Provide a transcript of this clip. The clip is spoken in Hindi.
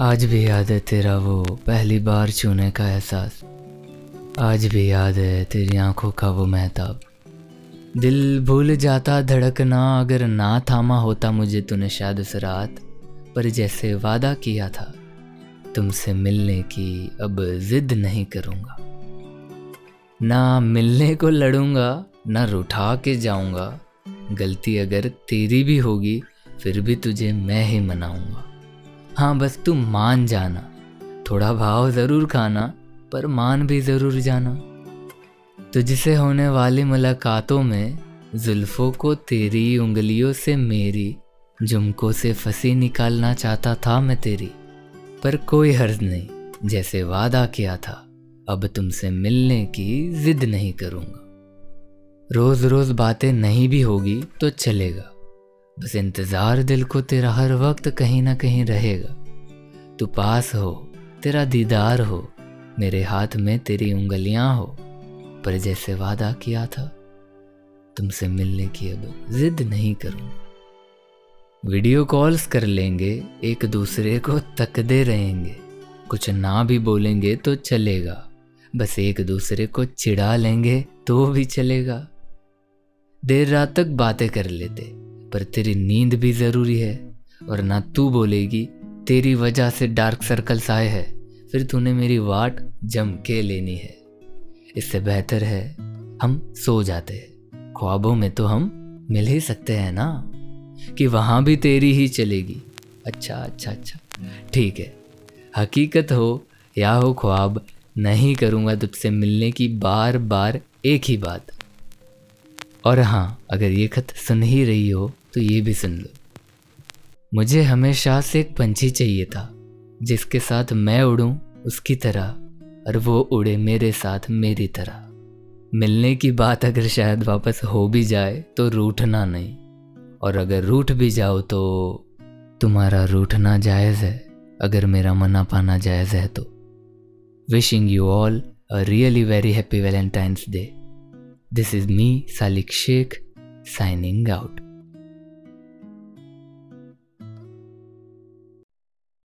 आज भी याद है तेरा वो पहली बार छूने का एहसास। आज भी याद है तेरी आँखों का वो महताब। दिल भूल जाता धड़कना, अगर ना थामा होता मुझे तूने शायद उस रात। पर जैसे वादा किया था, तुमसे मिलने की अब जिद नहीं करूँगा। ना मिलने को लड़ूँगा, ना रुठा के जाऊँगा। गलती अगर तेरी भी होगी, फिर भी तुझे मैं ही मनाऊँगा। हाँ बस तू मान जाना। थोड़ा भाव ज़रूर खाना, पर मान भी ज़रूर जाना। तुझसे होने वाली मुलाकातों में जुल्फ़ों को तेरी, उंगलियों से मेरी जुमकों से फंसी निकालना चाहता था मैं तेरी, पर कोई हर्ज नहीं, जैसे वादा किया था। अब तुमसे मिलने की जिद नहीं करूँगा। रोज़ रोज़ बातें नहीं भी होगी तो चलेगा। बस इंतज़ार दिल को तेरा हर वक्त कहीं ना कहीं रहेगा। तू पास हो, तेरा दीदार हो, मेरे हाथ में तेरी उंगलियाँ हो, पर जैसे वादा किया था, तुमसे मिलने की अब जिद नहीं करूँ। वीडियो कॉल्स कर लेंगे, एक दूसरे को तकदे रहेंगे। कुछ ना भी बोलेंगे तो चलेगा। बस एक दूसरे को चिढ़ा लेंगे तो भी चलेगा। देर रात तक बातें कर लेते। पर तेरी नींद भी ज़रूरी है और ना तू बोलेगी, तेरी वजह से डार्क सर्कल्स आए हैं। फिर तूने मेरी वाट जम के लेनी है। इससे बेहतर है, हम सो जाते हैं। ख्वाबों में तो हम मिल ही सकते हैं ना? कि वहाँ भी तेरी ही चलेगी। अच्छा अच्छा अच्छा। ठीक है। हकीकत हो या हो ख्वाब, नहीं करूँगा तुझसे मिलने की बार बार एक ही बात। और हाँ अगर ये खत सुन ही रही हो तो ये भी सुन लो। मुझे हमेशा से एक पंछी चाहिए था, जिसके साथ मैं उड़ूं उसकी तरह, और वो उड़े मेरे साथ मेरी तरह। मिलने की बात अगर शायद वापस हो भी जाए तो रूठना नहीं। और अगर रूठ भी जाओ तो तुम्हारा रूठना जायज़ है, अगर मेरा मना पाना जायज़ है तो। Wishing you all a really very happy Valentine's day This is me, Salik Sheikh, signing out.